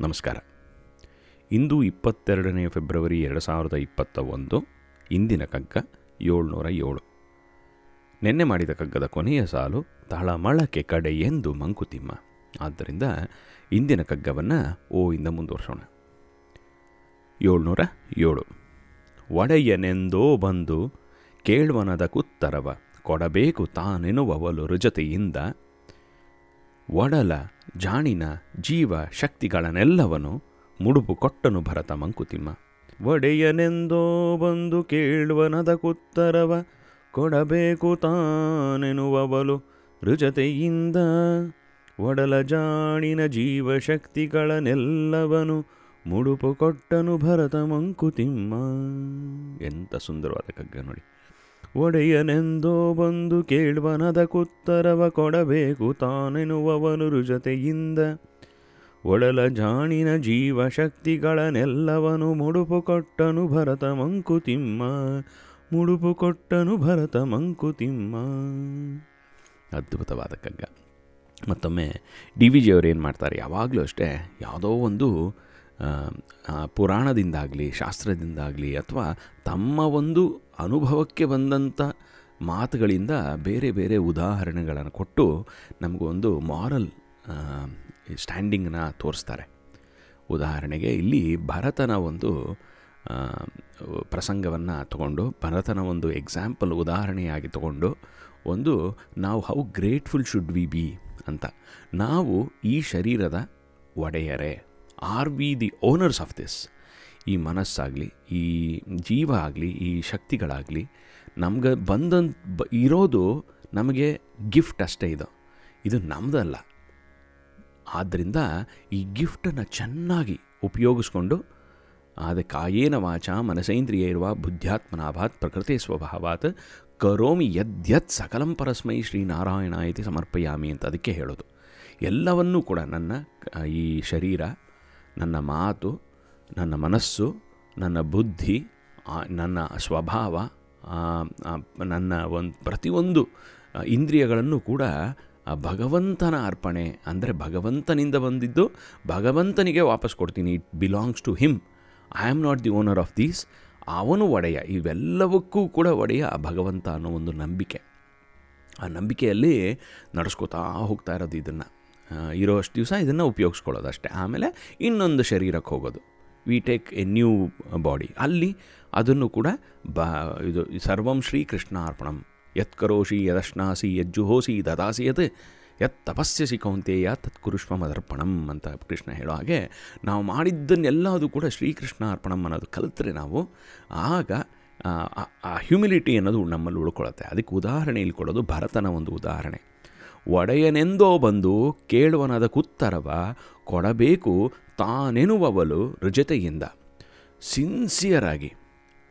ನಮಸ್ಕಾರ. ಇಂದು ಇಪ್ಪತ್ತೆರಡನೇ ಫೆಬ್ರವರಿ ಎರಡು ಸಾವಿರದ ಇಪ್ಪತ್ತ ಒಂದು, ಇಂದಿನ ಕಗ್ಗ ಏಳ್ನೂರ ಏಳು. ನಿನ್ನೆ ಮಾಡಿದ ಕಗ್ಗದ ಕೊನೆಯ ಸಾಲು ತಳಮಳಕೆ ಕಡೆ ಎಂದು ಮಂಕುತಿಮ್ಮ. ಆದ್ದರಿಂದ ಇಂದಿನ ಕಗ್ಗವನ್ನು ಓ ಇಂದ ಮುಂದುವರ್ಸೋಣ. ಏಳ್ನೂರ ಏಳು. ಒಡೆಯನೆಂದೋ ಬಂದು ಕೇಳುವನದ ಕುತ್ತರವ, ಕೊಡಬೇಕು ತಾನೆನುವವಲು ರುಜತೆಯಿಂದ ಒಡಲ, ಜಾಣಿನ, ಜೀವ ಶಕ್ತಿಗಳನ್ನೆಲ್ಲವನು ಮುಡುಪು ಕೊಟ್ಟನು ಭರತ ಮಂಕುತಿಮ್ಮ. ಒಡೆಯನೆಂದೋ ಬಂದು ಕೇಳುವನದ ಕುತ್ತರವ ಕೊಡಬೇಕು ತಾನೆನುವವಲು ರುಜತೆಯಿಂದ. ಒಡಲ, ಜಾಣಿನ, ಜೀವ ಶಕ್ತಿಗಳನ್ನೆಲ್ಲವನು ಮುಡುಪು ಕೊಟ್ಟನು ಭರತ ಮಂಕುತಿಮ್ಮ. ಎಂಥ ಸುಂದರವಾದ ಕಗ್ಗ ನೋಡಿ. ಒಡೆಯನೆಂದೋ ಬಂದು ಕೇಳ್ವನದ ಕುತ್ತರವ ಕೊಡಬೇಕು ತಾನೆನುವವನು ಜೊತೆಯಿಂದ ಒಡಲ ಜಾಣಿನ ಜೀವ ಶಕ್ತಿಗಳನ್ನೆಲ್ಲವನು ಮುಡುಪು ಕೊಟ್ಟನು ಭರತ ಮಂಕುತಿಮ್ಮ, ಮುಡುಪು ಕೊಟ್ಟನು ಭರತ ಮಂಕುತಿಮ್ಮ. ಅದ್ಭುತವಾದ ಕಗ್ಗ ಮತ್ತೊಮ್ಮೆ ಡಿ ವಿ ಜಿಯವರು ಏನು ಮಾಡ್ತಾರೆ? ಯಾವಾಗಲೂ ಅಷ್ಟೇ, ಯಾವುದೋ ಒಂದು ಪುರಾಣದಿಂದಾಗಲಿ, ಶಾಸ್ತ್ರದಿಂದಾಗಲಿ ಅಥವಾ ತಮ್ಮ ಒಂದು ಅನುಭವಕ್ಕೆ ಬಂದಂಥ ಮಾತುಗಳಿಂದ ಬೇರೆ ಬೇರೆ ಉದಾಹರಣೆಗಳನ್ನು ಕೊಟ್ಟು ನಮಗೊಂದು ಮಾರಲ್ ಸ್ಟ್ಯಾಂಡಿಂಗನ್ನ ತೋರಿಸ್ತಾರೆ. ಉದಾಹರಣೆಗೆ ಇಲ್ಲಿ ಭರತನ ಒಂದು ಪ್ರಸಂಗವನ್ನು ತಗೊಂಡು, ಭರತನ ಒಂದು ಎಕ್ಸಾಂಪಲ್ ಉದಾಹರಣೆಯಾಗಿ ತಗೊಂಡು ಒಂದು ನಾವು how grateful should we be ಅಂತ. ನಾವು ಈ ಶರೀರದ ಒಡೆಯರೇ. Are we the owners of this. ಈ ಮನಸ್ಸಾಗಲಿ, ಈ ಜೀವ ಆಗಲಿ, ಈ ಶಕ್ತಿಗಳಾಗಲಿ ನಮ್ಗೆ ಬಂದಂತ ಬ, ಇರೋದು ನಮಗೆ ಗಿಫ್ಟ್ ಅಷ್ಟೇ ಇದು. ಇದು ನಮ್ಮದಲ್ಲ ಆದ್ದರಿಂದ ಈ ಗಿಫ್ಟನ್ನು ಚೆನ್ನಾಗಿ ಉಪಯೋಗಿಸ್ಕೊಂಡು ಆದ ಕಾಯೇನ ವಾಚ ಮನಸೇಂದ್ರಿಯ ಇರುವ ಬುದ್ಧ್ಯಾತ್ಮನಾಭಾತ್ ಪ್ರಕೃತಿ ಸ್ವಭಾವಾತ್ ಕರೋಮಿ ಯದ್ಯತ್ ಸಕಲಂ ಪರಸ್ಮೈ ಶ್ರೀನಾರಾಯಣ ಇತಿ ಸಮರ್ಪಯಾಮಿ ಅಂತ ಅದಕ್ಕೆ ಹೇಳೋದು. ಎಲ್ಲವನ್ನೂ ಕೂಡ ನನ್ನ ಈ ಶರೀರ ನನ್ನ ಮಾತು, ನನ್ನ ಮನಸ್ಸು, ನನ್ನ ಬುದ್ಧಿ ನನ್ನ ಸ್ವಭಾವ ನನ್ನ ಒಂದು, ಪ್ರತಿಯೊಂದು ಇಂದ್ರಿಯಗಳನ್ನು ಕೂಡ ಭಗವಂತನ ಅರ್ಪಣೆ ಅಂದರೆ ಭಗವಂತನಿಂದ ಬಂದಿದ್ದು ಭಗವಂತನಿಗೆ ವಾಪಸ್ ಕೊಡ್ತೀನಿ. It belongs to him I am not the owner of these ಅವನು ಒಡೆಯ. ಇವೆಲ್ಲವಕ್ಕೂ ಕೂಡ ಒಡೆಯ ಭಗವಂತ ಅನ್ನೋ ಒಂದು ನಂಬಿಕೆ. ಆ ನಂಬಿಕೆಯಲ್ಲಿ ನಡೆಸ್ಕೋತಾ ಹೋಗ್ತಾ ಇರೋದು ಇದನ್ನು. ಇರೋಷ್ಟು ದಿವಸ ಇದನ್ನು ಉಪಯೋಗಿಸ್ಕೊಳ್ಳೋದು ಅಷ್ಟೇ ಆಮೇಲೆ ಇನ್ನೊಂದು ಶರೀರಕ್ಕೆ ಹೋಗೋದು. We take a new body ಅಲ್ಲಿ ಅದನ್ನು ಕೂಡ ಬ, ಇದು ಸರ್ವಂ ಶ್ರೀಕೃಷ್ಣ ಅರ್ಪಣಂ. ಯತ್ ಕರೋಷಿ ಯದಶ್ನಾಸಿ ಯಜ್ಜುಹೋಸಿ ದದಾಸಿ ಯತ್ ಯತ್ ತಪಸ್ಯಸಿ ಕೌಂತೆಯ ತತ್ ಕುರುಷ್ಮದರ್ಪಣಂ ಅಂತ ಕೃಷ್ಣ ಹೇಳೋ ಹಾಗೆ ನಾವು ಮಾಡಿದ್ದನ್ನೆಲ್ಲದು ಕೂಡ ಶ್ರೀಕೃಷ್ಣ ಅರ್ಪಣಂ ಅನ್ನೋದು ಕಲಿತ್ರೆ ನಾವು ಆಗ, ಆ ಹ್ಯುಮಿಲಿಟಿ ಅನ್ನೋದು ನಮ್ಮಲ್ಲಿ ಉಳ್ಕೊಳ್ಳುತ್ತೆ ಅದಕ್ಕೆ ಉದಾಹರಣೆ ಇಲ್ಲಿ ಕೊಡೋದು ಭರತನ ಒಂದು ಉದಾಹರಣೆ. ಒಡೆಯನೆಂದೋ ಬಂದು ಕೇಳುವನಾದ ಕುತ್ತರವ ಕೊಡಬೇಕು ತಾನೆನುವವಲು ರುಜತೆಯಿಂದ. ಸಿನ್ಸಿಯರಾಗಿ,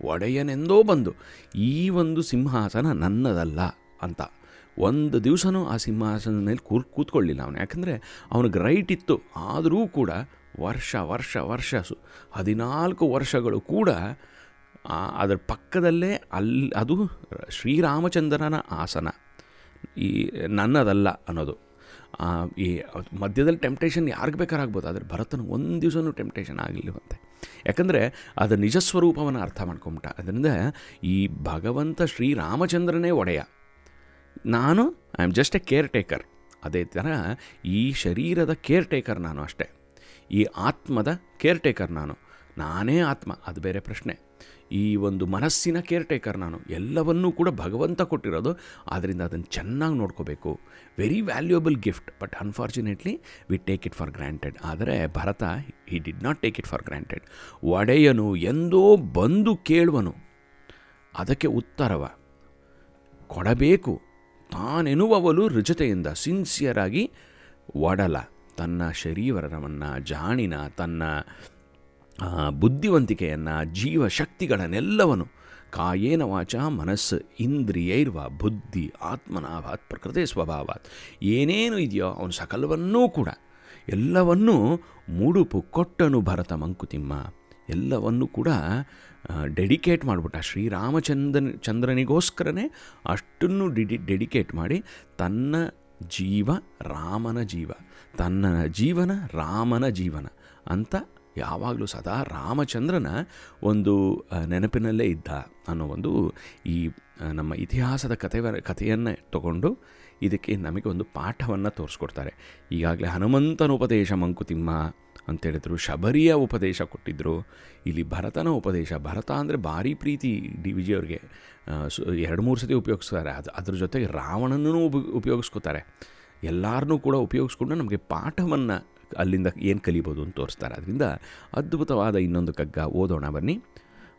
ಒಡೆಯನೆಂದೋ ಬಂದು ಈ ಒಂದು ಸಿಂಹಾಸನ ನನ್ನದಲ್ಲ ಅಂತ. ಒಂದು ದಿವಸನೂ ಆ ಸಿಂಹಾಸನದ ಮೇಲೆ ಕೂರ್, ಕೂತ್ಕೊಳ್ಳಿಲ್ಲ ಅವನು. ಯಾಕಂದರೆ ಅವನಿಗೆ ರೈಟ್ ಇತ್ತು. ಆದರೂ ಕೂಡ ವರ್ಷ ವರ್ಷ ವರ್ಷ ಸು, ಹದಿನಾಲ್ಕು ವರ್ಷಗಳು ಕೂಡ ಅದರ ಪಕ್ಕದಲ್ಲೇ ಅಲ್ಲಿ ಅದು ಶ್ರೀರಾಮಚಂದ್ರನ ಆಸನ. ಈ ನನ್ನದಲ್ಲ ಅನ್ನೋದು. ಈ ಮಧ್ಯದಲ್ಲಿ ಟೆಂಪ್ಟೇಷನ್ ಯಾರಿಗೆ ಬೇಕಾದ್ರೆ ಆಗ್ಬೋದು ಆದರೆ ಭರತನ ಒಂದು ದಿವಸವೂ ಟೆಂಪ್ಟೇಷನ್ ಆಗಿಲ್ಲವಂತೆ. ಯಾಕಂದರೆ ಅದು ನಿಜ ಸ್ವರೂಪವನ್ನು ಅರ್ಥ ಮಾಡ್ಕೊಂಬಿಟ್ಟ. ಅದರಿಂದ ಈ ಭಗವಂತ ಶ್ರೀರಾಮಚಂದ್ರನೇ ಒಡೆಯ. ನಾನು I am just a caretaker ಅದೇ ಥರ ಈ ಶರೀರದ ಕೇರ್ ಟೇಕರ್ ನಾನು ಅಷ್ಟೇ. ಈ ಆತ್ಮದ ಕೇರ್ ಟೇಕರ್ ನಾನು. ನಾನೇ ಆತ್ಮ, ಅದು ಬೇರೆ ಪ್ರಶ್ನೆ. ಈ ಒಂದು ಮನಸ್ಸಿನ ಕೇರ್ ಟೇಕರ್ ನಾನು, ಎಲ್ಲವನ್ನೂ ಕೂಡ ಭಗವಂತ ಕೊಟ್ಟಿರೋದು ಆದ್ದರಿಂದ ಅದನ್ನು ಚೆನ್ನಾಗಿ ನೋಡ್ಕೋಬೇಕು. Very valuable gift but unfortunately we take it for granted ಆದರೆ Bharata he did not take it for granted ಒಡೆಯನು ಎಂದೋ ಬಂದು ಕೇಳುವನು. ಅದಕ್ಕೆ ಉತ್ತರವ, ಕೊಡಬೇಕು. ತಾನೆನುವವಲು ರುಜತೆಯಿಂದ ಸಿನ್ಸಿಯರಾಗಿ ಒಡಲ. ತನ್ನ ಶರೀರವನ್ನು, ಜಾಣಿನ, ತನ್ನ ಬುದ್ಧಿವಂತಿಕೆಯನ್ನು ಜೀವಶಕ್ತಿಗಳನ್ನೆಲ್ಲವನ್ನು ಕಾಯೇನ ವಾಚ ಮನಸ್ಸು ಇಂದ್ರಿಯೈರ್ವ ಬುದ್ಧಿ ಆತ್ಮನಾಭಾತ್ ಪ್ರಕೃತಿ ಸ್ವಭಾವಾತ್. ಏನೇನು ಇದೆಯೋ ಅವನು ಸಕಲವನ್ನೂ ಕೂಡ ಎಲ್ಲವನ್ನೂ ಮುಡುಪು ಕೊಟ್ಟನು ಭರತ ಮಂಕುತಿಮ್ಮ. ಎಲ್ಲವನ್ನೂ ಕೂಡ ಡೆಡಿಕೇಟ್ ಮಾಡಿಬಿಟ್ಟ. ಶ್ರೀರಾಮಚಂದ್ರನ್ ಚಂದ್ರನಿಗೋಸ್ಕರನೇ ಅಷ್ಟನ್ನು ಡಿಡಿ, ಡೆಡಿಕೇಟ್ ಮಾಡಿ ತನ್ನ ಜೀವ ರಾಮನ ಜೀವ, ತನ್ನ ಜೀವನ ರಾಮನ ಜೀವನ ಅಂತ ಯಾವಾಗಲೂ ಸದಾ ರಾಮಚಂದ್ರನ ಒಂದು ನೆನಪಿನಲ್ಲೇ ಇದ್ದ ಅನ್ನೋ ಒಂದು ಈ ನಮ್ಮ ಇತಿಹಾಸದ ಕಥೆ ಕಥೆಯನ್ನು ತಗೊಂಡು ಇದಕ್ಕೆ ನಮಗೆ ಒಂದು ಪಾಠವನ್ನು ತೋರಿಸ್ಕೊಡ್ತಾರೆ. ಈಗಾಗಲೇ ಹನುಮಂತನ ಉಪದೇಶ ಮಂಕುತಿಮ್ಮ ಅಂತೇಳಿದ್ರು, ಶಬರಿಯ ಉಪದೇಶ ಕೊಟ್ಟಿದ್ದರು ಇಲ್ಲಿ ಭರತನ ಉಪದೇಶ, ಭರತ ಅಂದರೆ ಭಾರಿ ಪ್ರೀತಿ ಡಿ ವಿಜಯವ್ರಿಗೆ ಎರಡು ಮೂರು ಸತಿ ಉಪಯೋಗಿಸ್ತಾರೆ. ಅದು, ಅದ್ರ ಜೊತೆಗೆ ರಾವಣನೂ ಉಪ ಉಪಯೋಗಿಸ್ಕೋತಾರೆ. ಎಲ್ಲರನ್ನೂ ಕೂಡ ಉಪಯೋಗಿಸ್ಕೊಂಡು ನಮಗೆ ಪಾಠವನ್ನು ಅಲ್ಲಿಂದ ಏನು ಕಲಿಬೋದು ಅಂತ ತೋರಿಸ್ತಾರೆ. ಅದರಿಂದ ಅದ್ಭುತವಾದ ಇನ್ನೊಂದು ಕಗ್ಗ. ಓದೋಣ ಬನ್ನಿ.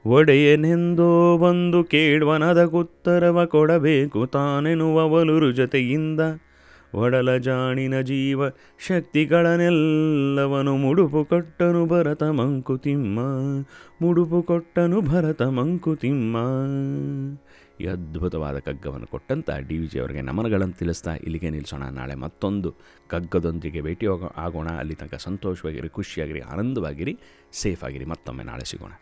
ಒಡೆಯನೆಂದೋ ಬಂದು ಕೇಳ್ವನದ ಉತ್ತರವ ಕೊಡಬೇಕು ತಾನೆನುವವಲುರು ಜೊತೆಯಿಂದ. ಒಡಲ ಜಾಣಿನ ಜೀವ ಶಕ್ತಿಗಳನೆಲ್ಲವನು ಮುಡುಪು ಕೊಟ್ಟನು ಭರತ ಮಂಕುತಿಮ್ಮ. ಮುಡುಪು ಕೊಟ್ಟನು ಭರತ ಮಂಕುತಿಮ್ಮ. ಈ ಅದ್ಭುತವಾದ ಕಗ್ಗವನ್ನು ಕೊಟ್ಟಂಥ ಡಿ ವಿ ಜಿ ಅವರಿಗೆ ನಮನಗಳನ್ನು ತಿಳಿಸ್ತಾ ಇಲ್ಲಿಗೆ ನಿಲ್ಲಿಸೋಣ ನಾಳೆ ಮತ್ತೊಂದು ಕಗ್ಗದೊಂದಿಗೆ ಭೇಟಿ ಆಗೋಣ. ಅಲ್ಲಿ ತನಕ ಸಂತೋಷವಾಗಿರಿ, ಖುಷಿಯಾಗಿರಿ, ಆನಂದವಾಗಿರಿ ಸೇಫ್ ಆಗಿರಿ ಮತ್ತೊಮ್ಮೆ ನಾಳೆ ಸಿಗೋಣ.